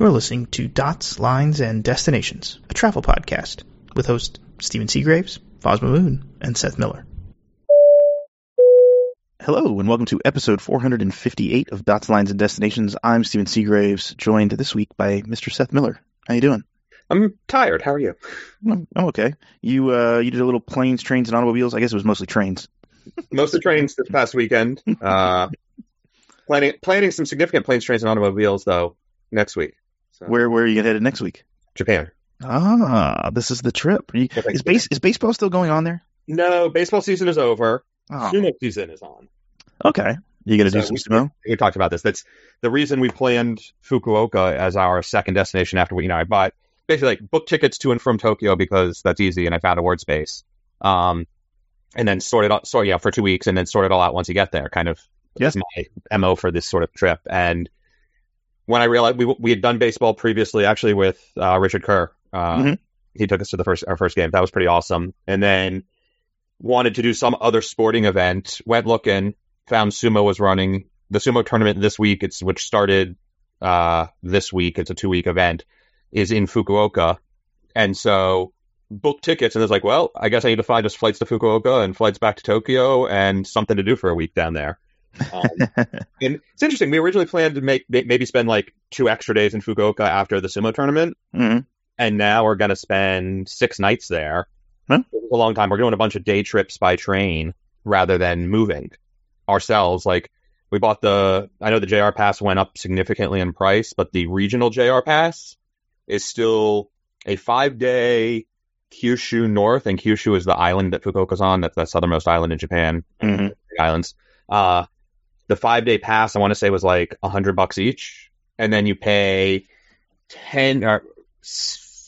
You're listening to Dots, Lines, and Destinations, a travel podcast with hosts Stephen Seagraves, Fosma Moon, and Seth Miller. Hello, and welcome to episode 458 of Dots, Lines, and Destinations. I'm Stephen Seagraves, joined this week by Mr. Seth Miller. How you doing? I'm tired. How are you? I'm, I'm okay. You uh, you did a little planes, trains, and automobiles. I guess it was mostly trains. Most of the trains this past weekend. Uh, planning planning some significant planes, trains, and automobiles though next week. So, Where where are you headed next week? Japan. Ah, this is the trip. You- Yeah, thank is you. base is baseball still going on there? No, baseball season is over. Oh, Sumo season is on. okay. You gonna do So some we- sumo? We talked about this. That's the reason we planned Fukuoka as our second destination after we, you know, I bought basically like book tickets to and from Tokyo because that's easy and I found a word space. Um, and then sort it out, sort yeah, for two weeks and then sort it all out once you get there. Kind of Yes. my mo for this sort of trip. And when I realized we we had done baseball previously, actually with uh, Richard Kerr, uh, Mhm. he took us to the first our first game. That was pretty awesome. And then wanted to do some other sporting event. Went looking, found sumo was running the sumo tournament this week. It's which started uh, this week. It's a two week event. Is in Fukuoka, and so booked tickets. And it's like, well, I guess I need to find us flights to Fukuoka and flights back to Tokyo and something to do for a week down there. Um, and it's interesting. We originally planned to make maybe spend like two extra days in Fukuoka after the sumo tournament, Mhm. and now we're going to spend six nights there. Huh? A long time. We're doing a bunch of day trips by train rather than moving ourselves. Like we bought the, I know the JR pass went up significantly in price, but the regional JR pass is still a five day Kyushu North, and Kyushu is the island that Fukuoka's on. That's the southernmost island in Japan Mhm. islands. Uh, the five day pass, I want to say, was like a hundred bucks each, and then you pay ten or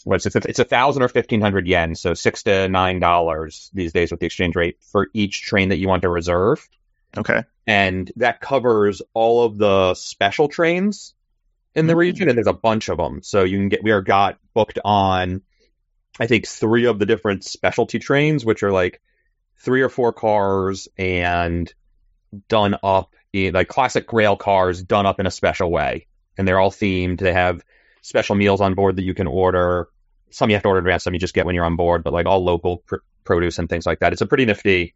what's it? It's a thousand or fifteen hundred yen, so six to nine dollars these days with the exchange rate for each train that you want to reserve, Okay. and that covers all of the special trains in the Mm. region, and there's a bunch of them. So you can get we are got booked on, I think three of the different specialty trains, which are like three or four cars and done up like classic rail cars done up in a special way. And they're all themed. They have special meals on board that you can order. Some you have to order in advance some you just get when you're on board but like all local pr- produce and things like that. It's a pretty nifty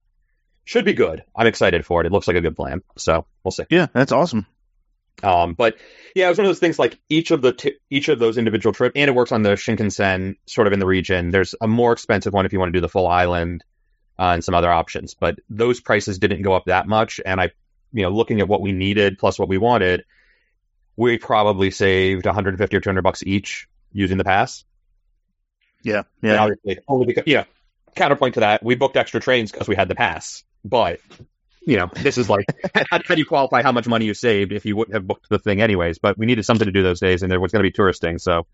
should be good. I'm excited for it. It looks like a good plan. So we'll see. Yeah, that's awesome. um, but yeah, it was one of those things like each of the t- each of those individual trip, and it works on the Shinkansen sort of in the region. There's a more expensive one if you want to do the full island uh, and some other options, but those prices didn't go up that much. And I, you know, looking at what we needed plus what we wanted, we probably saved 150 or 200 bucks each using the pass. Yeah. And Yeah. obviously, only because, yeah, counterpoint to that, we booked extra trains because we had the pass. But, you know, this is like, how, how do you qualify how much money you saved if you wouldn't have booked the thing anyways? But we needed something to do those days, and there was going to be touristing, so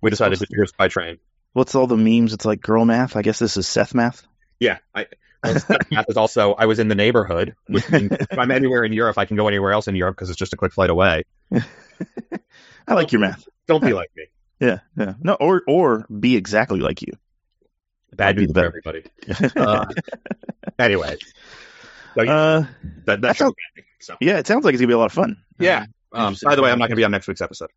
we decided to do this by train. What's all the memes? It's like girl math. I guess this is Seth math. Yeah, I, well, Seth math is also I was in the neighborhood, which means if I'm anywhere in Europe, I can go anywhere else in Europe because it's just a quick flight away. I like your math. Don't be like me. Yeah. Yeah. No, or or be exactly like you. Bad be news the for everybody. Uh, anyway, so yeah, uh, that, that's sounds- so. yeah. It sounds like it's gonna be a lot of fun. Yeah. Um, Interesting. by the way, I'm not going to be on next week's episode.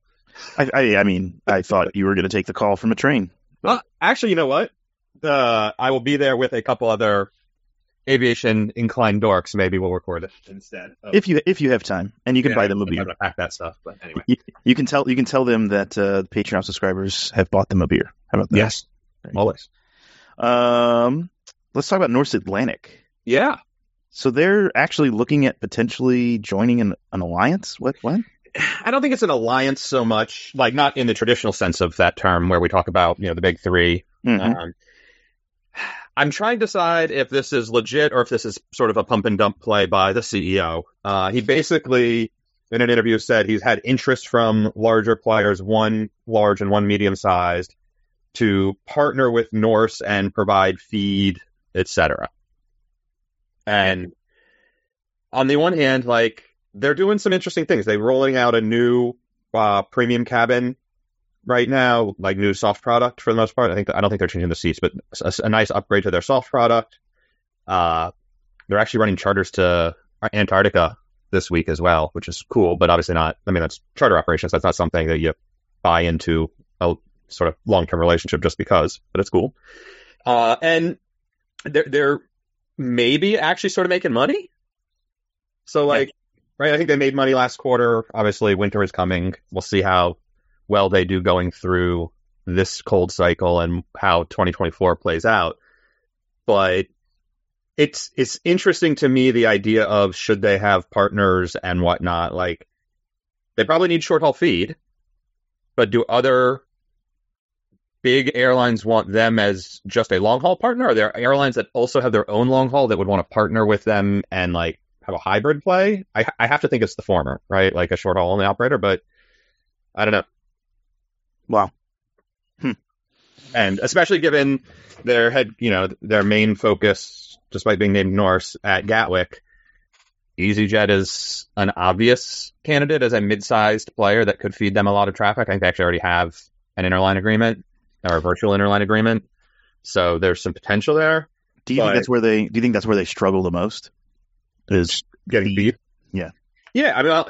I, I, I mean, I thought you were gonna take the call from a train. Uh, actually, you know what? Uh, I will be there with a couple other aviation inclined dorks. Maybe we'll record it instead. of- If you if you have time, and you can Yeah, buy them a I'm beer. gonna pack that stuff, but anyway. You, you can tell you can tell them that uh, the Patreon subscribers have bought them a beer. How about that? Yes, always. Um, let's talk about Norse Atlantic. Yeah. So they're actually looking at potentially joining an, an alliance. What? What? I don't think it's an alliance so much, like not in the traditional sense of that term where we talk about, you know, the big 3 Mhm. Um, I'm trying to decide if this is legit or if this is sort of a pump and dump play by the CEO. Uh, he basically, in an interview, said he's had interest from larger players, one large and one medium sized, to partner with Norse and provide feed, etc. And on the one hand, like they're doing some interesting things. They're rolling out a new uh, premium cabin right now, like new soft product for the most part. I think I don't think they're changing the seats, but a, a nice upgrade to their soft product. Uh, they're actually running charters to Antarctica this week as well, which is cool, but obviously not. I mean, that's charter operations. That's not something that you buy into a sort of long term relationship just because, but it's cool. Uh, and they're they're maybe actually sort of making money. So like, right? I think they made money last quarter. Obviously, winter is coming. We'll see how well they do going through this cold cycle and how 2024 plays out. But it's it's interesting to me the idea of should they have partners and whatnot. Like they probably need short haul feed, but do other big airlines want them as just a long haul partner? Are there airlines that also have their own long haul that would want to partner with them and like have a hybrid play? I, I have to think it's the former, right? Like a short haul only operator, but I don't know. Wow. Hmm. And especially given their head, you know, their main focus, despite being named Norse at Gatwick, EasyJet is an obvious candidate as a mid-sized player that could feed them a lot of traffic. I think they actually already have an interline agreement or a virtual interline agreement, so there's some potential there. Do you But- think that's where they? Do you think that's where they struggle the most? Is Getting beat. Yeah. Yeah. I mean, well,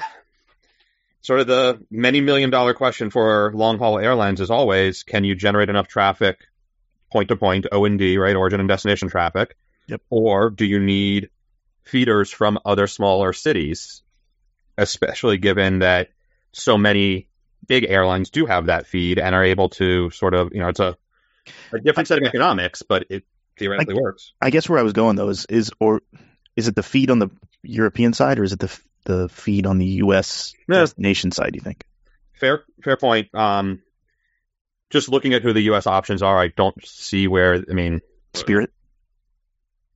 sort of the many million dollar question for long haul airlines is always, can you generate enough traffic point to point, O and D, right? Origin and destination traffic. Yep. Or do you need feeders from other smaller cities, especially given that so many big airlines do have that feed and are able to sort of, you know, it's a, a different set of economics, but it theoretically works. I guess where I was going though is is or is it the feed on the European side or is it the the feed on the U.S. Yeah. nation side? Do you think? Fair, fair point. Um, just looking at who the U.S. options are, I don't see where. I mean, Spirit.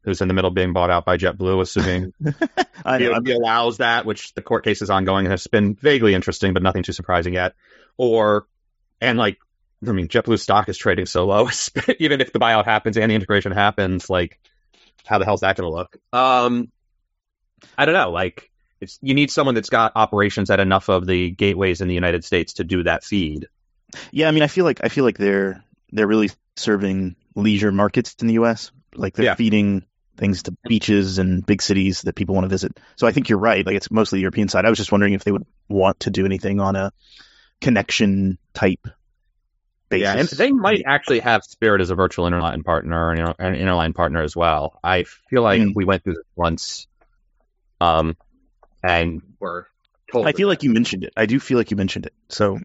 who's in the middle of being bought out by JetBlue, assuming I know. he, he allows that, which the court case is ongoing and has been vaguely interesting, but nothing too surprising yet. Or, and like, I mean, JetBlue stock is trading so low, even if the buyout happens and the integration happens, like, how the hell's that going to look? Um, I don't know. Like, it's you need someone that's got operations at enough of the gateways in the United States to do that feed. Yeah, I mean, I feel like I feel like they're they're really serving leisure markets in the U.S. Like they're Yeah. feeding things to beaches and big cities that people want to visit. So I think you're right. Like it's mostly the European side. I was just wondering if they would want to do anything on a connection type basis. Yeah, and they might actually have Spirit as a virtual interline partner and an interline partner as well. I feel like Mm. we went through this once, um, and we're told. I feel like you mentioned it. I do feel like you mentioned it. So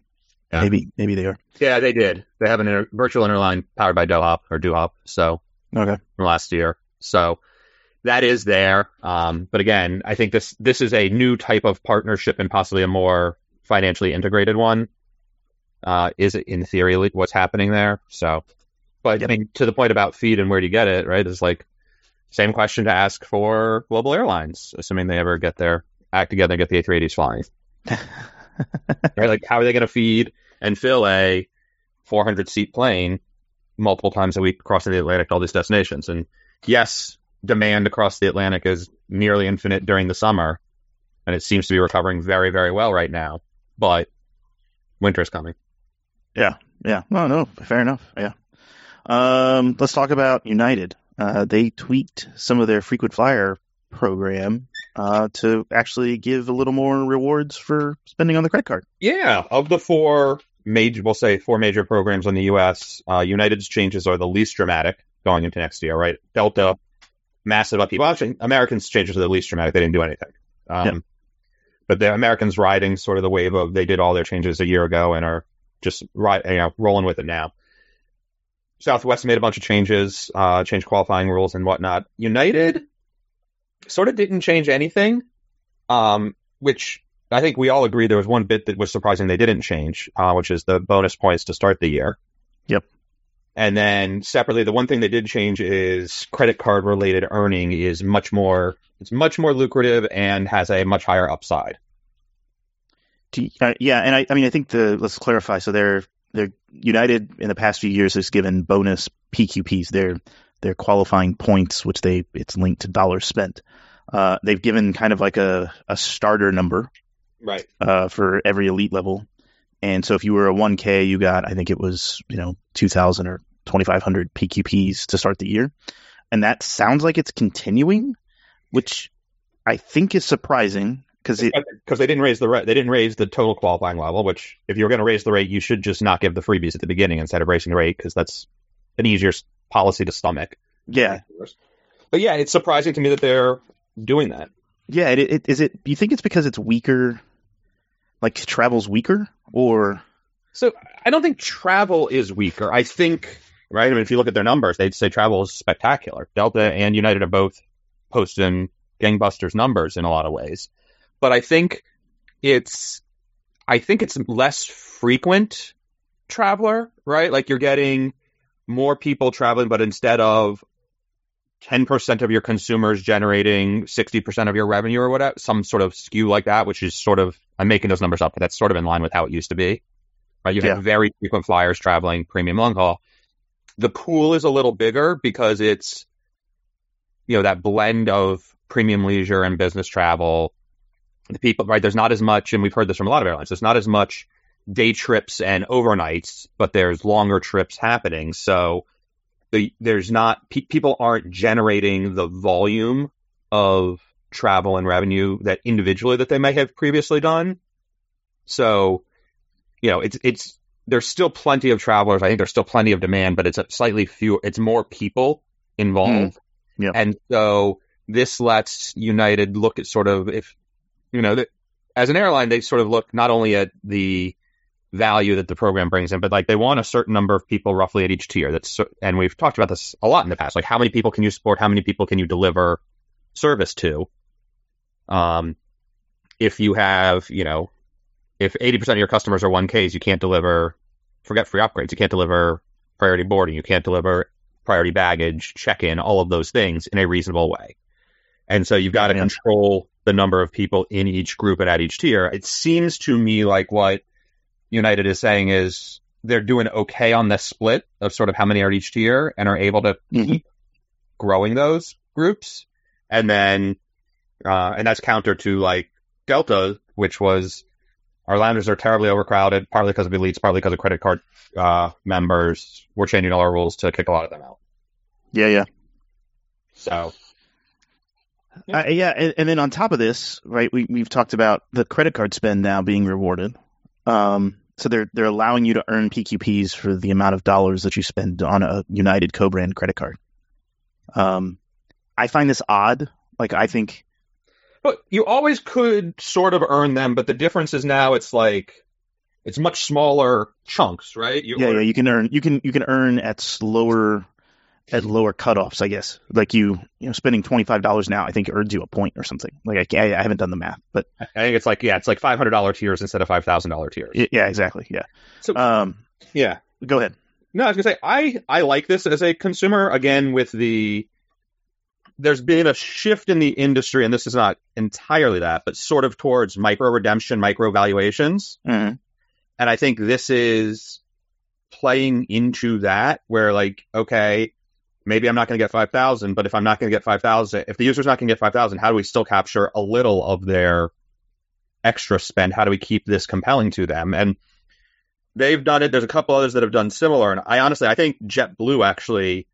Yeah. maybe maybe they are. yeah, they did. They have an inter- virtual interline powered by Dohop or Duhop, so Okay. from last year. So that is there. Um, but again, I think this this is a new type of partnership and possibly a more financially integrated one. Uh, is it in theory what's happening there? So, but I mean, to the point about feed and where do you get it, right? Is like same question to ask for global airlines, assuming they ever get their act together and get the A380s flying. right? Like, how are they going to feed and fill a 400 seat plane multiple times a week crossing the Atlantic to all these destinations? And yes, demand across the Atlantic is nearly infinite during the summer, and it seems to be recovering very, very well right now. But winter's coming. Yeah. Yeah. No, no. Fair enough. Yeah. Um, let's talk about United. Uh, they tweaked some of their frequent flyer program uh, to actually give a little more rewards for spending on the credit card. Yeah, of the four major, we'll say four major programs in the U.S., uh, United's changes are the least dramatic going into next year, right? Delta, massive upheaval. Well, actually, Americans' changes are the least dramatic. They didn't do anything. Um, Yeah. But the Americans riding sort of the wave of they did all their changes a year ago and are just right, you know, rolling with it now. Southwest made a bunch of changes, uh, changed qualifying rules and whatnot. United sort of didn't change anything, um, which I think we all agree there was one bit that was surprising they didn't change, uh, which is the bonus points to start the year. Yep. And then separately, the one thing they did change is credit card related earning is much more, it's much more lucrative and has a much higher upside. To, uh, yeah, and I, I mean, I think the let's clarify. So they're they're United in the past few years has given bonus PQPs. They're they're qualifying points, which they it's linked to dollars spent. Uh, they've given kind of like a, a starter number Right. uh, for every elite level. And so if you were a 1K, you got, I think it was, you know, 2,000 or 2,500 PQPs to start the year. And that sounds like it's continuing, which I think is surprising because because they didn't raise the rate. They didn't raise the total qualifying level. Which, if you were going to raise the rate, you should just not give the freebies at the beginning instead of raising the rate because that's an easier policy to stomach. yeah But yeah, it's surprising to me that they're doing that. yeah it, it is it. Do you think it's because it's weaker, like travel's weaker, or So I don't think travel is weaker. I think, right? I mean, if you look at their numbers, they'd say travel is spectacular. Delta and United are both posting gangbusters numbers in a lot of ways. But I think it's, I think it's less frequent traveler, right? Like you're getting more people traveling, but instead of 10% of your consumers generating 60% of your revenue or whatever, some sort of skew like that, which is sort of, I'm making those numbers up, but that's sort of in line with how it used to be. Right? You Yeah. have very frequent flyers traveling premium long haul. The pool is a little bigger because it's, you know, that blend of premium leisure and business travel. The people, right? There's not as much, and we've heard this from a lot of airlines, there's not as much day trips and overnights, but there's longer trips happening. So the, there's not, pe- people aren't generating the volume of travel and revenue that individually that they may have previously done. So, you know, it's, it's, there's still plenty of travelers. I think there's still plenty of demand, but it's a slightly fewer, it's more people involved. Hmm. Yeah. And so this lets United look at sort of if, you know, that as an airline, they sort of look not only at the value that the program brings in, but like they want a certain number of people roughly at each tier. That's, and we've talked about this a lot in the past. Like how many people can you support? How many people can you deliver service to? Um, if you have, you know, if 80% of your customers are 1Ks, you can't deliver, forget free upgrades. You can't deliver priority boarding. You can't deliver priority baggage, check in, all of those things in a reasonable way. And so you've got to Yeah. control the number of people in each group and at each tier. It seems to me like what United is saying is they're doing okay on this split of sort of how many are each tier and are able to Mhm. keep growing those groups. And then, uh, and that's counter to like Delta, which was our lounges are terribly overcrowded, partly because of elites, partly because of credit card uh, members. We're changing all our rules to kick a lot of them out. yeah yeah So Yeah. Uh, yeah, and, and then on top of this, right, we we've talked about the credit card spend now being rewarded. Um, so they're they're allowing you to earn PQPs for the amount of dollars that you spend on a United co-brand credit card. Um, I find this odd. Like I think, But you always could sort of earn them, but the difference is now it's like it's much smaller chunks, right? You yeah, yeah, you can earn you can you can earn at slower at lower cutoffs, I guess. Like you, you know, spending twenty five dollars now, I think earns you a point or something. Like I, I haven't done the math, but I think it's like yeah, it's like five hundred dollar tiers instead of five thousand dollar tiers. yeah, exactly. Yeah. So- um, yeah. go ahead. No, I was gonna say I I like this as a consumer. Again, with the there's been a shift in the industry, and this is not entirely that, but sort of towards micro redemption, micro valuations. Mhm. And I think this is playing into that where like, okay, maybe I'm not going to get 5,000, but if I'm not going to get 5,000, if the user's not going to get 5,000, how do we still capture a little of their extra spend? How do we keep this compelling to them? And they've done it. There's a couple others that have done similar. And I honestly, I think JetBlue actually,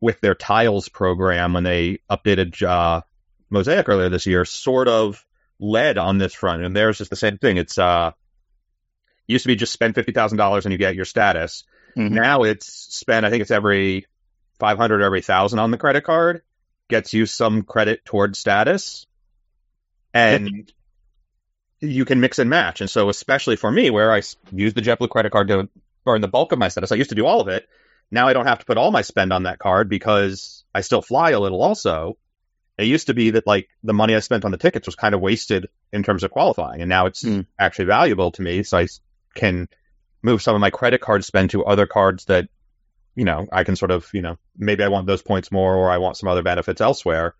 with their tiles program, when they updated uh, Mosaic earlier this year, sort of led on this front. And theirs is the same thing. It's, uh, used to be just spend $50,000 and you get your status. Mhm. Now it's spend, I think it's every 500 or every thousand on the credit card gets you some credit toward status and you can mix and match. And so, especially for me, where I use the JetBlue credit card to burn the bulk of my status, I used to do all of it. Now I don't have to put all my spend on that card because I still fly a little also. It used to be that like the money I spent on the tickets was kind of wasted in terms of qualifying. And now it's Hmm. actually valuable to me. So I can move some of my credit card spend to other cards that, you know, I can sort of, you know, maybe I want those points more or I want some other benefits elsewhere.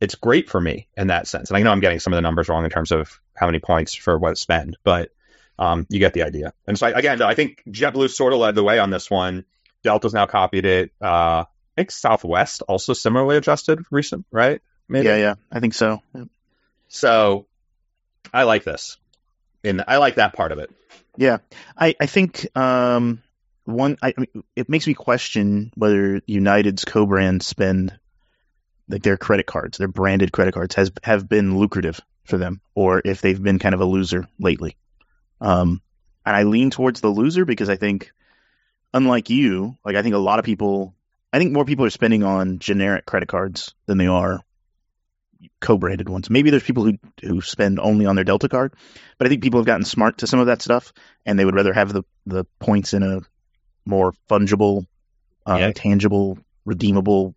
It's great for me in that sense. And I know I'm getting some of the numbers wrong in terms of how many points for what spend, but um, you get the idea. And so I, again, I think JetBlue sort of led the way on this one. Delta's now copied it. Uh, I think Southwest also similarly adjusted recent, right? Maybe. Yeah, yeah, I think so. Yeah. So I like this. and I like that part of it. Yeah, I I think um one I, I mean, it makes me question whether United's co-brand spend like their credit cards, their branded credit cards has have been lucrative for them, or if they've been kind of a loser lately. Um, and I lean towards the loser because I think, unlike you, like I think a lot of people, I think more people are spending on generic credit cards than they are co-branded ones. Maybe there's people who who spend only on their Delta card, but I think people have gotten smart to some of that stuff, and they would rather have the the points in a more fungible, uh, Yeah. tangible, redeemable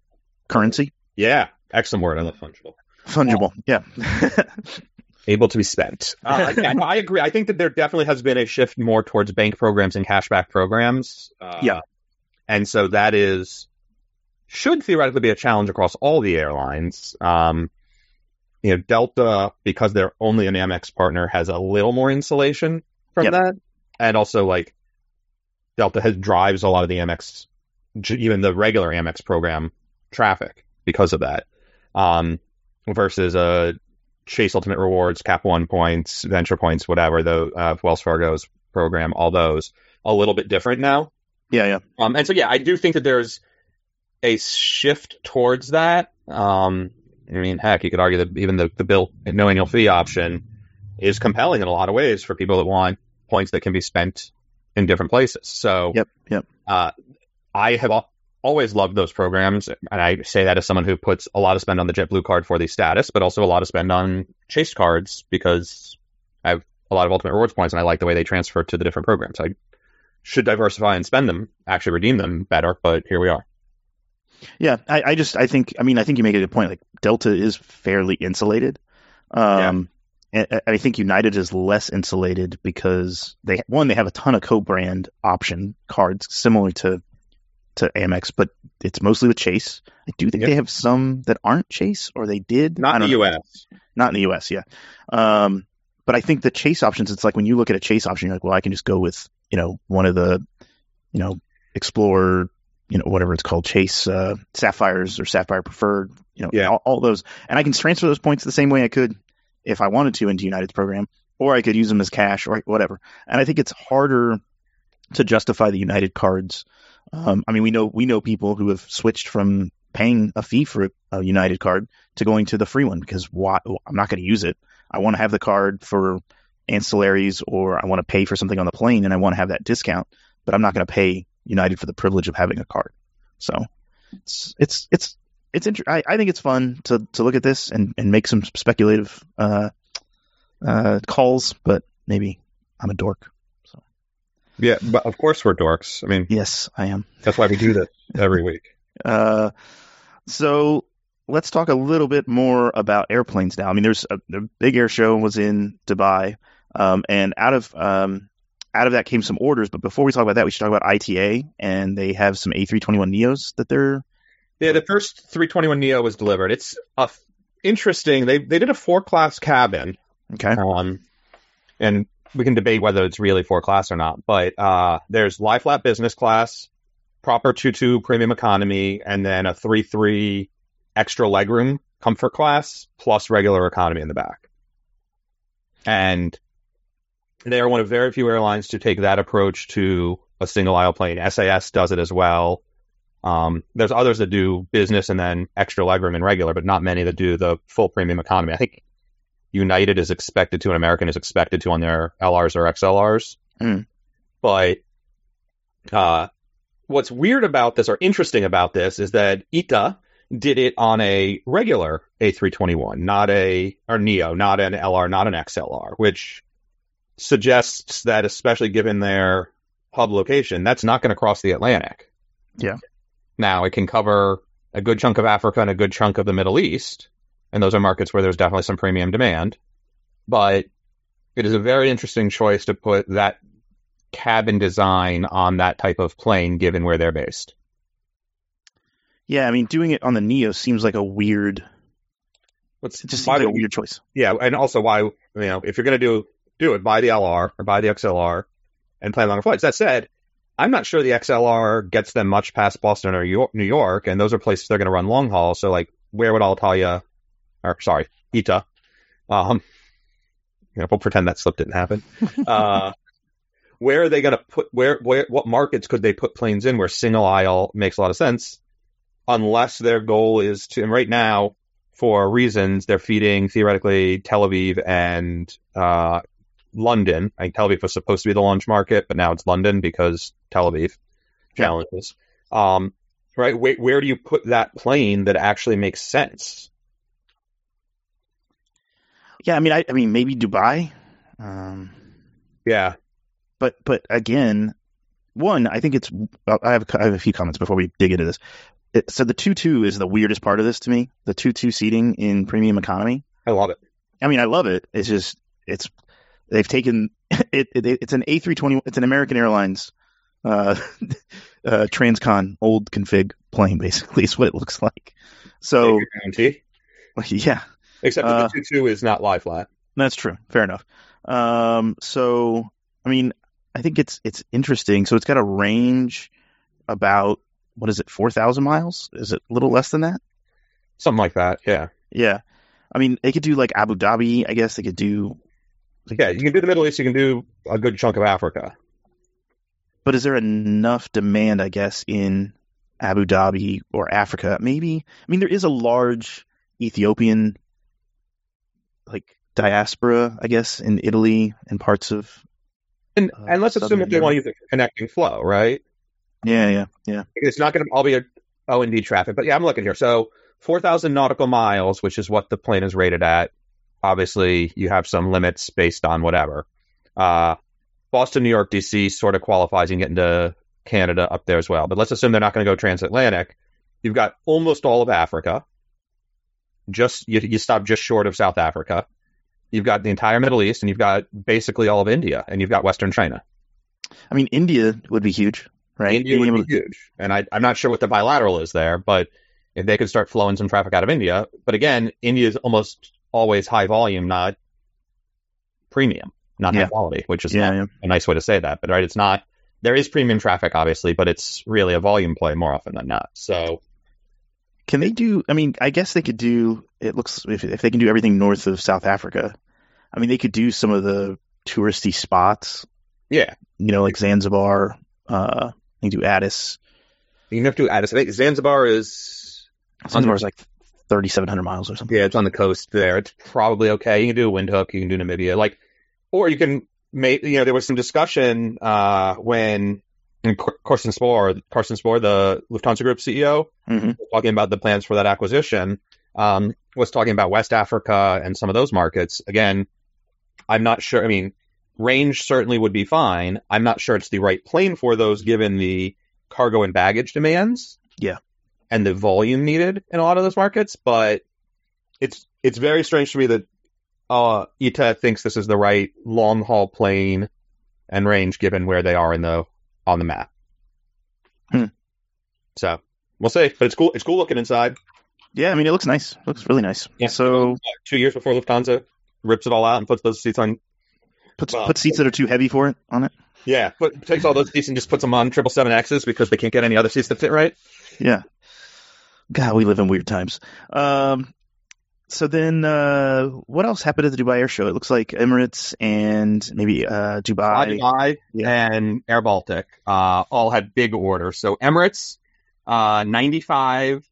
currency. Yeah, excellent word. I love fungible. Fungible, yeah. Able to be spent. Uh, yeah, no, I agree. I think that there definitely has been a shift more towards bank programs and cashback programs. Uh, Yeah. And so that is, should theoretically be a challenge across all the airlines. Um, you know, Delta, because they're only an Amex partner, has a little more insulation from Yep. that. And also, like, Delta has drives a lot of the Amex, even the regular Amex program traffic because of that. Um, versus a Chase Ultimate Rewards, Cap One points, Venture points, whatever the uh, Wells Fargo's program, all those a little bit different now. yeah, yeah. Um, and so yeah, I do think that there's a shift towards that. Um, I mean, heck, you could argue that even the the Bilt no annual fee option is compelling in a lot of ways for people that want points that can be spent in different places. So Yep, yep. uh, I have al- always loved those programs, and I say that as someone who puts a lot of spend on the JetBlue card for the status, but also a lot of spend on Chase cards because I have a lot of Ultimate Rewards points, and I like the way they transfer to the different programs. I should diversify and spend them, actually redeem them better, but here we are. Yeah, I, I just I think I mean I think you make a good point. Like Delta is fairly insulated. Um, and, and I think United is less insulated because they one they have a ton of co-brand option cards similar to to Amex, but it's mostly with Chase. I do think Yep. they have some that aren't Chase, or they did. Not in the know. U.S. Not in the U.S. Yeah. Um, but I think the Chase options. It's like when you look at a Chase option, you're like, well, I can just go with you know one of the you know Explorer, you know whatever it's called, Chase uh, Sapphires or Sapphire Preferred, you know, Yeah. all, all those, and I can transfer those points the same way I could if I wanted to into United's program, or I could use them as cash or whatever. And I think it's harder to justify the United cards. Um, I mean, we know we know people who have switched from paying a fee for a United card to going to the free one because why? I'm not going to use it. I want to have the card for ancillaries, or I want to pay for something on the plane, and I want to have that discount. But I'm not going to pay United for the privilege of having a card. So it's it's it's it's inter- I, I think it's fun to to look at this and and make some speculative uh, uh, calls, but maybe I'm a dork. Yeah, but of course we're dorks. I mean, Yes, I am. that's why we do this every week. Uh, so let's talk a little bit more about airplanes now. I mean, there's a, the big air show was in Dubai, um, and out of um, out of that came some orders. But before we talk about that, we should talk about ITA, and they have some A321 Neos that they're Yeah, the first 321 Neo was delivered. It's a f- interesting. They they did a four class cabin. okay. Um, and we can debate whether it's really four class or not, but uh, there's lie flat business class, proper two two premium economy, and then a three three extra legroom comfort class plus regular economy in the back. And they are one of very few airlines to take that approach to a single aisle plane. SAS does it as well. Um, there's others that do business and then extra legroom and regular, but not many that do the full premium economy. I think United is expected to, and American is expected to on their LRs or XLRs. Mm. But uh, what's weird about this or interesting about this is that ITA did it on a regular A321, not a or Neo, not an LR, not an XLR, which suggests that, especially given their hub location, that's not going to cross the Atlantic. Yeah. Now it can cover a good chunk of Africa and a good chunk of the Middle East, and those are markets where there's definitely some premium demand. But it is a very interesting choice to put that cabin design on that type of plane, given where they're based. Yeah, I mean, doing it on the Neo seems like a weird. What's It just seems like a weird choice. Yeah, and also why you know if you're going to do do it, buy the LR or buy the XLR and plan longer flights. That said, I'm not sure the XLR gets them much past Boston or New York, and those are places they're going to run long haul. So like, where would Alitalia, or sorry, ITA, um, you know, we'll pretend that slip didn't happen. uh, where are they going to put where where what markets could they put planes in where single aisle makes a lot of sense, unless their goal is to and right now for reasons. They're feeding theoretically Tel Aviv and uh, London. I think Tel Aviv was supposed to be the launch market, but now it's London because Tel Aviv challenges. Um, right? Where, where do you put that plane that actually makes sense? Yeah, I mean, I, I mean, maybe Dubai. Um, Yeah. but but again, one, I think it's. I have I have a few comments before we dig into this. It, so the two two is the weirdest part of this to me. The two two seating in premium economy. I love it. I mean, I love it. It's just it's they've taken it. it it's an A three twenty. It's an American Airlines uh, uh, Transcon old config plane. Basically, is what it looks like. So guarantee. yeah, Except Uh, the 2 2 is not lie flat. That's true. Fair enough. Um, so, I mean, I think it's it's interesting. So it's got a range about what is it, four thousand miles? Is it a little less than that? Something like that. Yeah. Yeah. I mean, they could do like Abu Dhabi. I guess they could do. Yeah. You can do the Middle East. You can do a good chunk of Africa. But is there enough demand? I guess in Abu Dhabi or Africa, maybe. I mean, there is a large Ethiopian like diaspora, I guess, in Italy and parts of. And, Uh, and let's assume that they want to use a connecting flow, right? Yeah, yeah, yeah. It's not going to all be a O and D traffic, but yeah, I'm looking here. So 4,000 nautical miles, which is what the plane is rated at. Obviously, you have some limits based on whatever. Uh, Boston, New York, DC sort of qualifies and get into Canada up there as well. But let's assume they're not going to go transatlantic. You've got almost all of Africa. Just you, you stop just short of South Africa. You've got the entire Middle East, and you've got basically all of India, and you've got Western China. I mean, India would be huge, right? India Being would be huge. And I, I'm not sure what the bilateral is there, but if they could start flowing some traffic out of India, but again, India is almost always high volume, not premium, not Yeah. high quality, which is yeah, not yeah. a nice way to say that. But right, it's not. There is premium traffic, obviously, but it's really a volume play more often than not. So Can they do? I mean, I guess they could do. It looks if if they can do everything north of South Africa. I mean, they could do some of the touristy spots. yeah, You know, like Zanzibar. Uh, they do Addis. you have to Addis. I think Zanzibar is Zanzibar is like thirty seven hundred miles or something. Yeah, it's on the coast there. It's probably okay. You can do a Windhoek, you can do Namibia, like, or you can make. You know, there was some discussion uh, when and Car- Carsten Spohr, Carsten Spohr, the Lufthansa Group CEO, hmm talking about the plans for that acquisition, um, was talking about West Africa and some of those markets. Again, I'm not sure. I mean, range certainly would be fine. I'm not sure it's the right plane for those given the cargo and baggage demands. Yeah. And the volume needed in a lot of those markets, but it's it's very strange to me that uh ITA thinks this is the right long haul plane and range given where they are in the on the map. Hmm. So we'll see. But it's cool it's cool looking inside. Yeah, I mean, it looks nice. It looks really nice. Yeah. So two years before Lufthansa rips it all out and puts those seats on. Puts Wow. put seats that are too heavy for it on it. Yeah, put, takes all those seats and just puts them on triple seven X's because they can't get any other seats that fit right. Yeah. God, we live in weird times. Um, so then, uh, what else happened at the Dubai Air Show? It looks like Emirates and maybe uh, Dubai. Dubai Yeah. and Air Baltic uh, all had big orders. So Emirates, uh, 95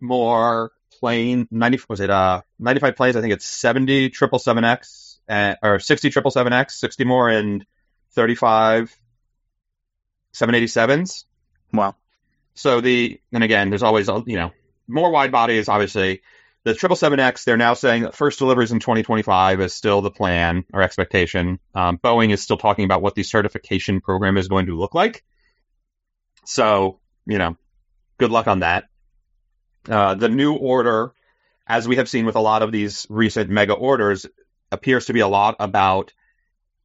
more plane, 90 was it uh 95 planes? I think it's 70 triple seven X uh, or 60 triple seven X, 60 more and 35 787s. Wow. So the and again, there's always you know more wide bodies. Obviously, the triple seven X. They're now saying that first deliveries in 2025 is still the plan or expectation. Um, Boeing is still talking about what the certification program is going to look like. So you know, good luck on that. Uh, the new order, as we have seen with a lot of these recent mega orders, appears to be a lot about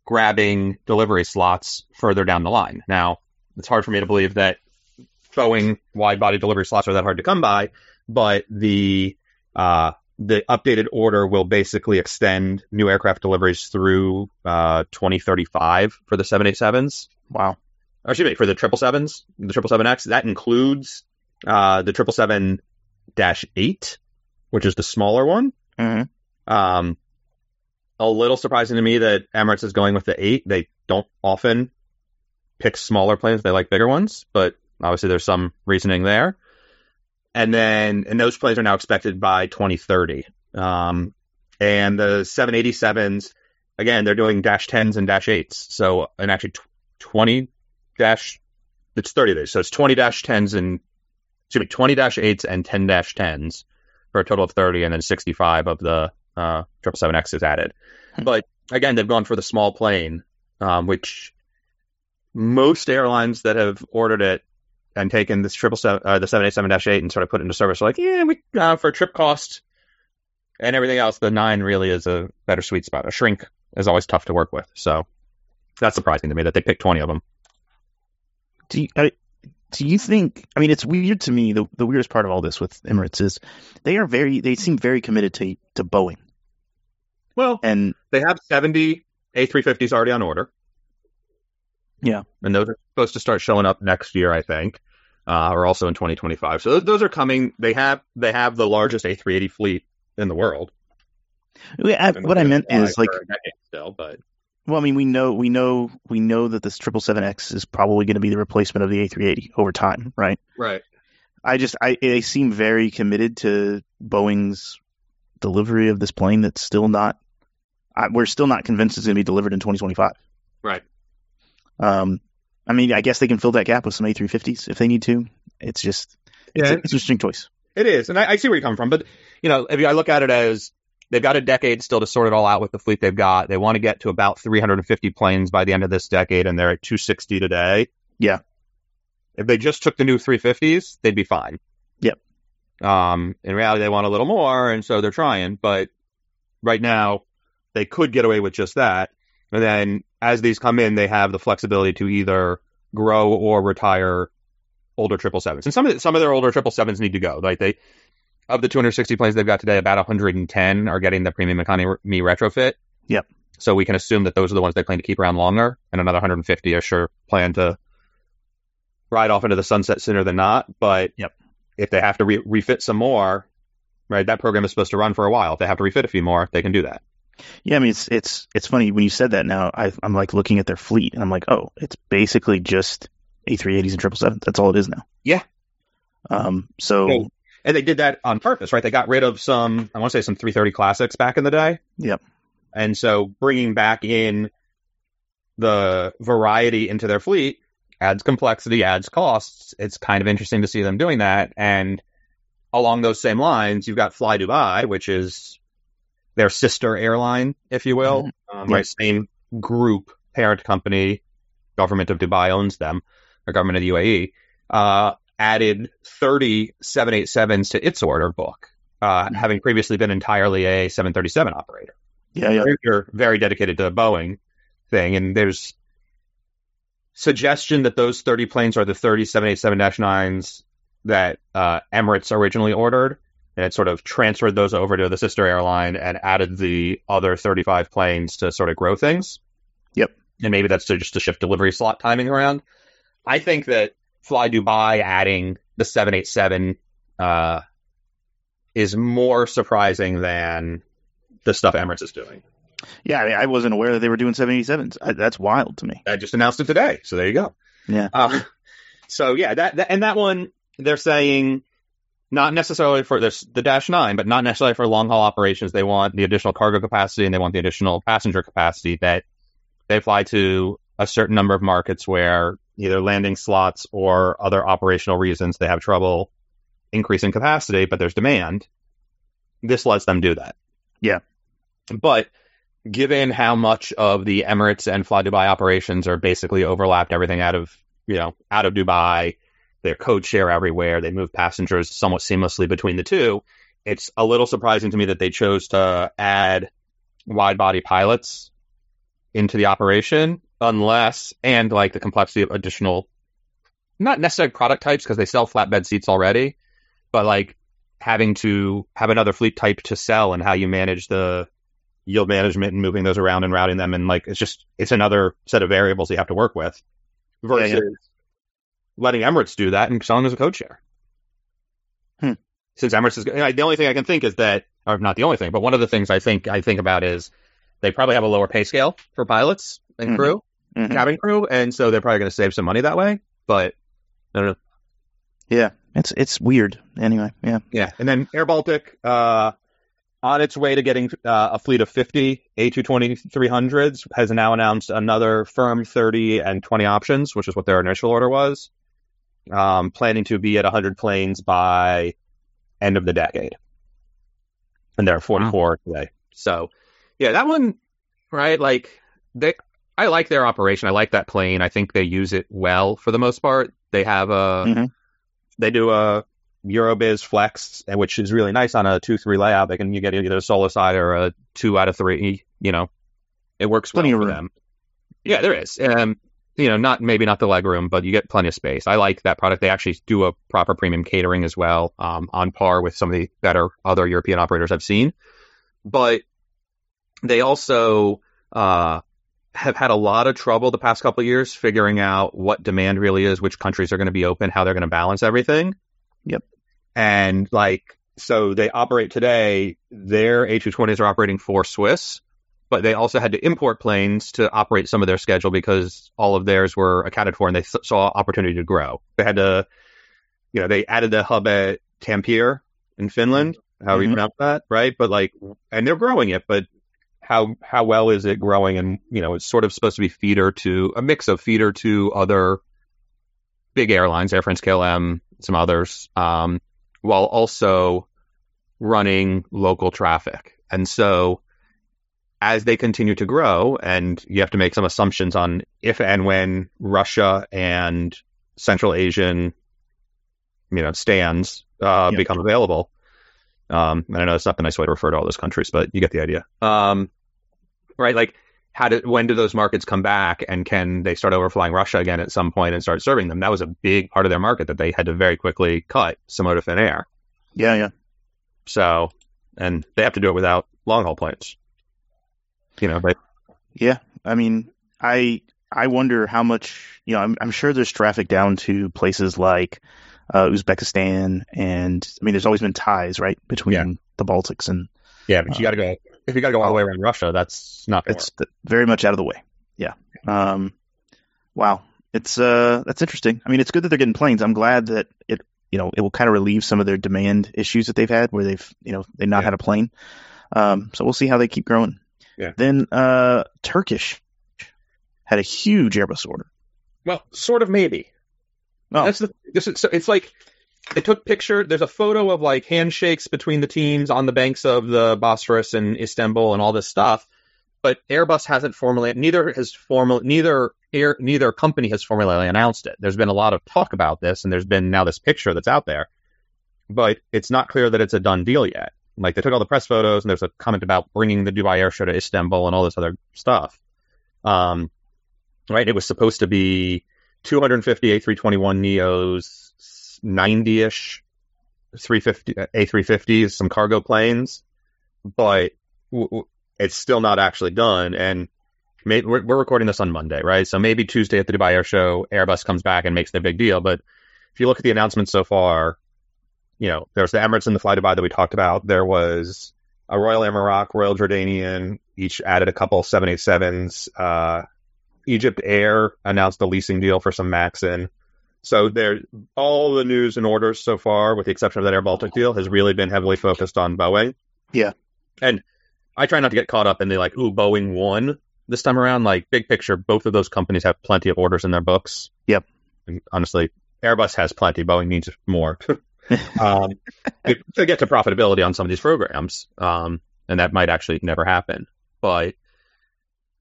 grabbing delivery slots further down the line. Now, it's hard for me to believe that Boeing wide body delivery slots are that hard to come by, but the uh, the updated order will basically extend new aircraft deliveries through uh, 2035 for the 787s. Wow. Or excuse me, for the 777s, the 777X. That includes uh, the 777-8, which is the smaller one. hmm Um, a little surprising to me that Emirates is going with the 8. They don't often pick smaller planes. They like bigger ones, but obviously there's some reasoning there. and then and those planes are now expected by 2030. Um, and the 787s, again, they're doing dash 10s and dash 8s. So, and actually 20 dash, it's 30 days. So it's 20 dash 10s and, excuse me, 20 dash 8s and 10 dash 10s for a total of 30, and then 65 of the uh, 777X is added. Hmm. But again, they've gone for the small plane, um, which most airlines that have ordered it and taken this triple seven, uh, the seven eight seven dash eight and sort of put it into service like, yeah, we uh, for a trip cost and everything else, the nine really is a better sweet spot. A shrink is always tough to work with, so that's surprising to me that they picked twenty of them. Do you, I, do you think? I mean, it's weird to me. The the weirdest part of all this with Emirates is they are very they seem very committed to to Boeing, Well, and they have seventy A three fifties already on order. Yeah. and those are supposed to start showing up next year, I think, uh, or also in twenty twenty five. So those, are coming. They have they have the largest A three eighty fleet in the world. I, what I meant is like for a decade still, but Well, I mean, we know we know we know that this triple seven X is probably going to be the replacement of the A three eighty over time, right? right. I just I they seem very committed to Boeing's delivery of this plane. That's still not. I, we're still not convinced it's going to be delivered in twenty twenty five. Right. Um, I mean, I guess they can fill that gap with some A three fifties if they need to. It's just it's, Yeah. an interesting choice. It is, and I, I see where you're coming from. But you know, if you, I look at it as they've got a decade still to sort it all out with the fleet they've got. They want to get to about 350 planes by the end of this decade, and they're at 260 today. Yeah. If they just took the new 350s, they'd be fine. Yep. Um, in reality, they want a little more, and so they're trying. But right now, they could get away with just that. And then as these come in, they have the flexibility to either grow or retire older triple sevens. And some of the, some of their older triple sevens need to go. Like they of the 260 planes they've got today, about 110 are getting the premium economy retrofit. Yep. So we can assume that those are the ones they plan to keep around longer, and another 150 are sure plan to ride off into the sunset sooner than not. But Yep. if they have to re- refit some more, right, that program is supposed to run for a while. If they have to refit a few more, they can do that. Yeah, I mean, it's it's it's funny when you said that. Now I, I'm like looking at their fleet, and I'm like, oh, it's basically just A380s and triple sevens. That's all it is now. Yeah. Um. So. And they did that on purpose, right? They got rid of some, I want to say some 330 classics back in the day. Yep. And so bringing back in the variety into their fleet adds complexity, adds costs. It's kind of interesting to see them doing that. And along those same lines, you've got Fly Dubai, which is their sister airline, if you will, um, Yeah. right? Same group, parent company, government of Dubai owns them, or government of the UAE. Uh, added 30 787s to its order book, uh, Mhm. having previously been entirely a 737 operator. yeah, yeah, They're very dedicated to the Boeing thing, and there's suggestion that those 30 planes are the 30 787-9s that uh, Emirates originally ordered, and it sort of transferred those over to the sister airline and added the other 35 planes to sort of grow things. Yep. And maybe that's to just to shift delivery slot timing around. I think that Fly Dubai adding the 787 uh, is more surprising than the stuff Emirates is doing. yeah. I, mean, I wasn't aware that they were doing 787s. I, that's wild to me. I just announced it today, so there you go. Yeah. Uh, so yeah, that, that and that one they're saying not necessarily for this the Dash Nine, but not necessarily for long haul operations. They want the additional cargo capacity and they want the additional passenger capacity that they fly to a certain number of markets where either landing slots or other operational reasons they have trouble increasing capacity, but there's demand. This lets them do that. Yeah. But given how much of the Emirates and Fly Dubai operations are basically overlapped, everything out of you know out of Dubai, they're code share everywhere. They move passengers somewhat seamlessly between the two. It's a little surprising to me that they chose to add wide body pilots into the operation, unless and like the complexity of additional, not necessarily product types because they sell flatbed seats already, but like having to have another fleet type to sell and how you manage the yield management and moving those around and routing them and like it's just it's another set of variables you have to work with versus yeah. Letting Emirates do that and selling as a code share. Hmm. Since Emirates is the only thing I can think is that, or not the only thing, but one of the things I think I think about is they probably have a lower pay scale for pilots and Mhm. crew, Mhm. cabin crew, and so they're probably going to save some money that way. But I don't know. Yeah, it's it's weird. Anyway, yeah. Yeah, and then Air Baltic, uh, on its way to getting uh, a fleet of 50 A220-300s, has now announced another firm 30 and 20 options, which is what their initial order was. Um, planning to be at 100 planes by end of the decade, and there are 44 wow. today. So, yeah, that one, right? Like they, I like their operation. I like that plane. I think they use it well for the most part. They have a, mm-hmm. they do a Eurobiz Flex, which is really nice on a two three layout. They can you get either a solo side or a two out of three. You know, it works plenty well of room. Them. Yeah, there is. Um, you know, not maybe not the leg room, but you get plenty of space. I like that product. They actually do a proper premium catering as well, um, on par with some of the better other European operators I've seen. But they also uh, have had a lot of trouble the past couple years figuring out what demand really is, which countries are going to be open, how they're going to balance everything. Yep. And like, so they operate today, their A220s are operating for Swiss, but they also had to import planes to operate some of their schedule because all of theirs were accounted for and they saw opportunity to grow. They had to, you know, they added the hub at Tampere in Finland, how mm-hmm. you pronounce that, right? But like, and they're growing it, but how how well is it growing? And you know, it's sort of supposed to be feeder to a mix of feeder to other big airlines, Air France, KLM, some others, um, while also running local traffic. And so, as they continue to grow, and you have to make some assumptions on if and when Russia and Central Asian, you know, stands uh, become available. Um, and I know it's not the nice way to refer to all those countries, but you get the idea. Um, right? Like, how do when do those markets come back, and can they start overflying Russia again at some point and start serving them? That was a big part of their market that they had to very quickly cut, similar to Finnair. Yeah, yeah. So, and they have to do it without long haul planes. You know, but yeah, I mean, I I wonder how much you know. I'm I'm sure there's traffic down to places like uh, Uzbekistan, and I mean, there's always been ties right between yeah. the Baltics and yeah, but you uh, got to go if you got to go all the way around Russia. That's not. It's very much out of the way. Yeah. Um, wow, it's uh, that's interesting. I mean, it's good that they're getting planes. I'm glad that it you know it will kind of relieve some of their demand issues that they've had, where they've you know they not yeah. had a plane. Um, so we'll see how they keep growing. Yeah. Then uh, Turkish had a huge Airbus order. Well, sort of maybe. Oh. That's the this is so it's like they took picture. There's a photo of like handshakes between the teams on the banks of the Bosphorus and Istanbul and all this stuff. But Airbus hasn't formally, neither has formal, neither air, neither company has formally announced it. There's been a lot of talk about this, and there's been now this picture that's out there, but it's not clear that it's a done deal yet. Like they took all the press photos, and there's a comment about bringing the Dubai Air Show to Istanbul and all this other stuff. Um, right? It was supposed to be 250 A321 Neos, 90 ish 350 A350s, some cargo planes, but it's still not actually done. And we're, we're, recording this on Monday, right? So maybe Tuesday at the Dubai Air Show, Airbus comes back and makes their big deal. But if you look at the announcements so far, you know, there's the Emirates and the Fly Dubai that we talked about. There was a Royal Emirates, Royal Jordanian, each added a couple 787s. Uh, Egypt Air announced a leasing deal for some Maxin. So there, all the news and orders so far, with the exception of that Air Baltic deal, has really been heavily focused on Boeing. Yeah, and I try not to get caught up in the like, ooh, Boeing won this time around. Like big picture, both of those companies have plenty of orders in their books. Yep. And honestly, Airbus has plenty. Boeing needs more um, to get to profitability on some of these programs, um, and that might actually never happen. But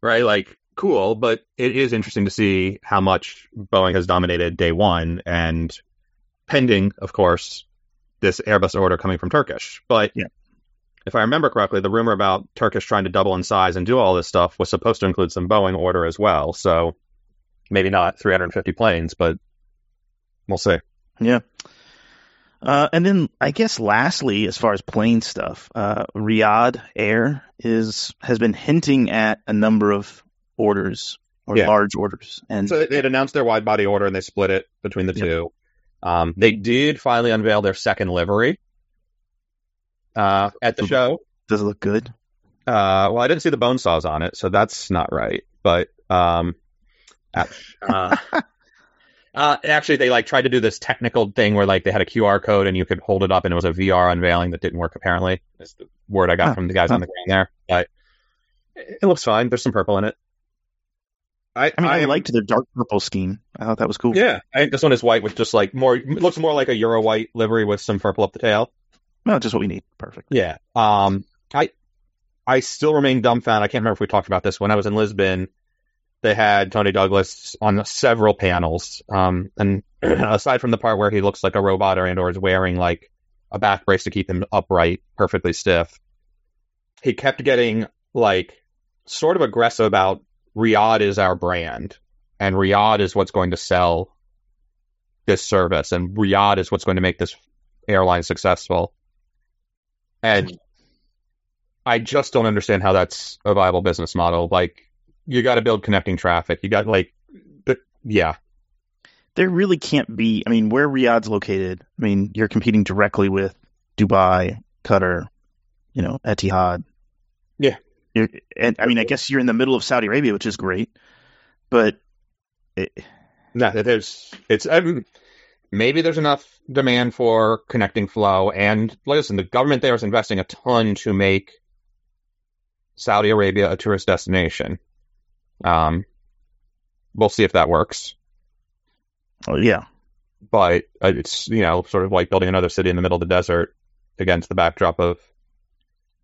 right, like cool, but it is interesting to see how much Boeing has dominated day one and pending, of course, this Airbus order coming from Turkish. But yeah. if I remember correctly, the rumor about Turkish trying to double in size and do all this stuff was supposed to include some Boeing order as well. So maybe not 350 planes, but we'll see. Yeah. Uh, and then I guess lastly, as far as plane stuff, uh, Riyadh Air is has been hinting at a number of orders or yeah. large orders. And so they had announced their wide body order and they split it between the yep. two. Um, they did finally unveil their second livery uh, at the show. Does it look good? Uh, well, I didn't see the bone saws on it, so that's not right. But um, uh, Uh, actually, they like tried to do this technical thing where like they had a QR code and you could hold it up and it was a VR unveiling that didn't work. Apparently, is the word I got Huh. from the guys Huh. on the ground there. But it it looks fine. There's some purple in it. I, I mean, I, am- liked the dark purple scheme. I thought that was cool. Yeah, I think this one is white with just like more. It looks more like a Euro white livery with some purple up the tail. Well, just what we need. Perfect. Yeah. Um, I I still remain dumbfounded. I can't remember if we talked about this when I was in Lisbon. They had Tony Douglas on several panels. Um, and aside from the part where he looks like a robot or and or is wearing like a back brace to keep him upright, perfectly stiff, he kept getting like sort of aggressive about Riyadh is our brand and Riyadh is what's going to sell this service and Riyadh is what's going to make this airline successful. And I just don't understand how that's a viable business model. Like, you got to build connecting traffic. You got like, but yeah, There really can't be. I mean, where Riyadh's located, I mean, you're competing directly with Dubai, Qatar, you know, Etihad. Yeah. You're, and I mean, I guess you're in the middle of Saudi Arabia, which is great, but it, no, there's it's um, maybe there's enough demand for connecting flow. And listen, the government there is investing a ton to make Saudi Arabia a tourist destination. Um, we'll see if that works. oh, yeah, but uh, it's you know sort of like building another city in the middle of the desert against the backdrop of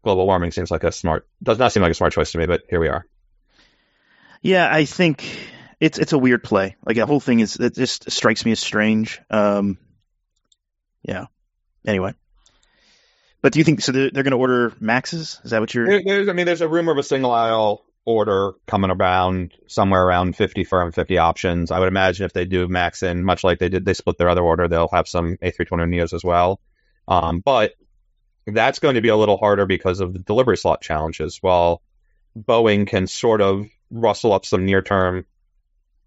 global warming seems like a smart does not seem like a smart choice to me but here we are yeah. I think it's it's a weird play. Like the whole thing is, it just strikes me as strange. Um, yeah. Anyway, but do you think so? They're, they're going to order Maxes? Is that what you're? There- i mean there's a rumor of a single aisle order coming around somewhere around 50 firm 50 options. I would imagine if they do max in much like they did they split their other order they'll have some a320 neos as well. Um, but that's going to be a little harder because of the delivery slot challenges. While boeing can sort of rustle up some near term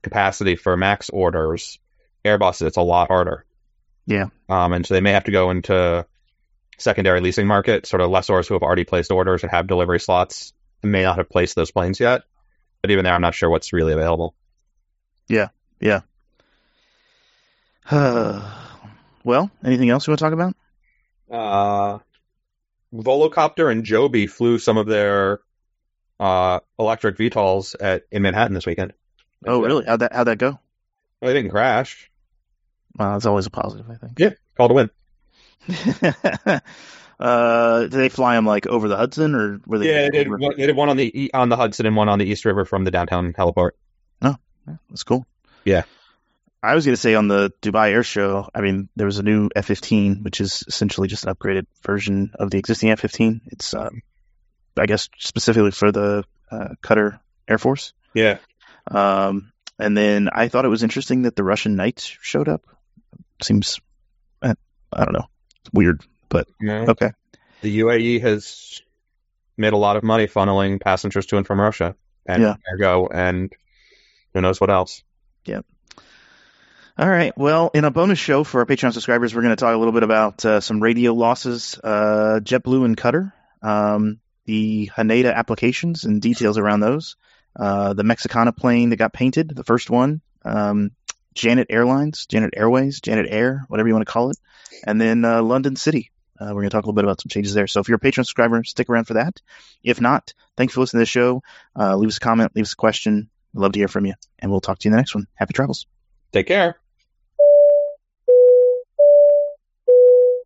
capacity for max orders airbus it's a lot harder. Yeah. um, and so they may have to go into secondary leasing market, sort of lessors who have already placed orders and have delivery slots may not have placed those planes yet. But even there, I'm not sure what's really available. Yeah, yeah. well, anything else you want to talk about? Uh, Volocopter and Joby flew some of their uh, electric VTOLs at in Manhattan this weekend. Oh, really? How'd that how'd that go? Well, they didn't crash. Well, it's always a positive, I think. Yeah, called a win. uh, did they fly them like over the Hudson, or were they? Yeah, they did. One, they did one on the on the Hudson and one on the East River from the downtown heliport. Oh, that's cool. Yeah. I was going to say on the Dubai Air Show, I mean, there was a new F-15, which is essentially just an upgraded version of the existing F-15. It's, um, I guess, specifically for the uh, Qatar Air Force. Yeah, Um, and then I thought it was interesting that the Russian Knights showed up. Seems, eh, I don't know, it's weird, but no. okay. the UAE has made a lot of money funneling passengers to and from Russia and Yeah. ergo and who knows what else. Yep. All right. Well, in a bonus show for our Patreon subscribers, we're going to talk a little bit about uh, some radio losses, uh, JetBlue and Qatar, um, the Haneda applications and details around those, uh, the Mexicana plane that got painted, the first one, um, Janet Airlines, Janet Airways, Janet Air, whatever you want to call it, and then uh, London City. Uh, we're going to talk a little bit about some changes there. So if you're a Patreon subscriber, stick around for that. If not, thanks for listening to the show. Uh, leave us a comment, leave us a question. We'd love to hear from you, and we'll talk to you in the next one. Happy travels. Take care.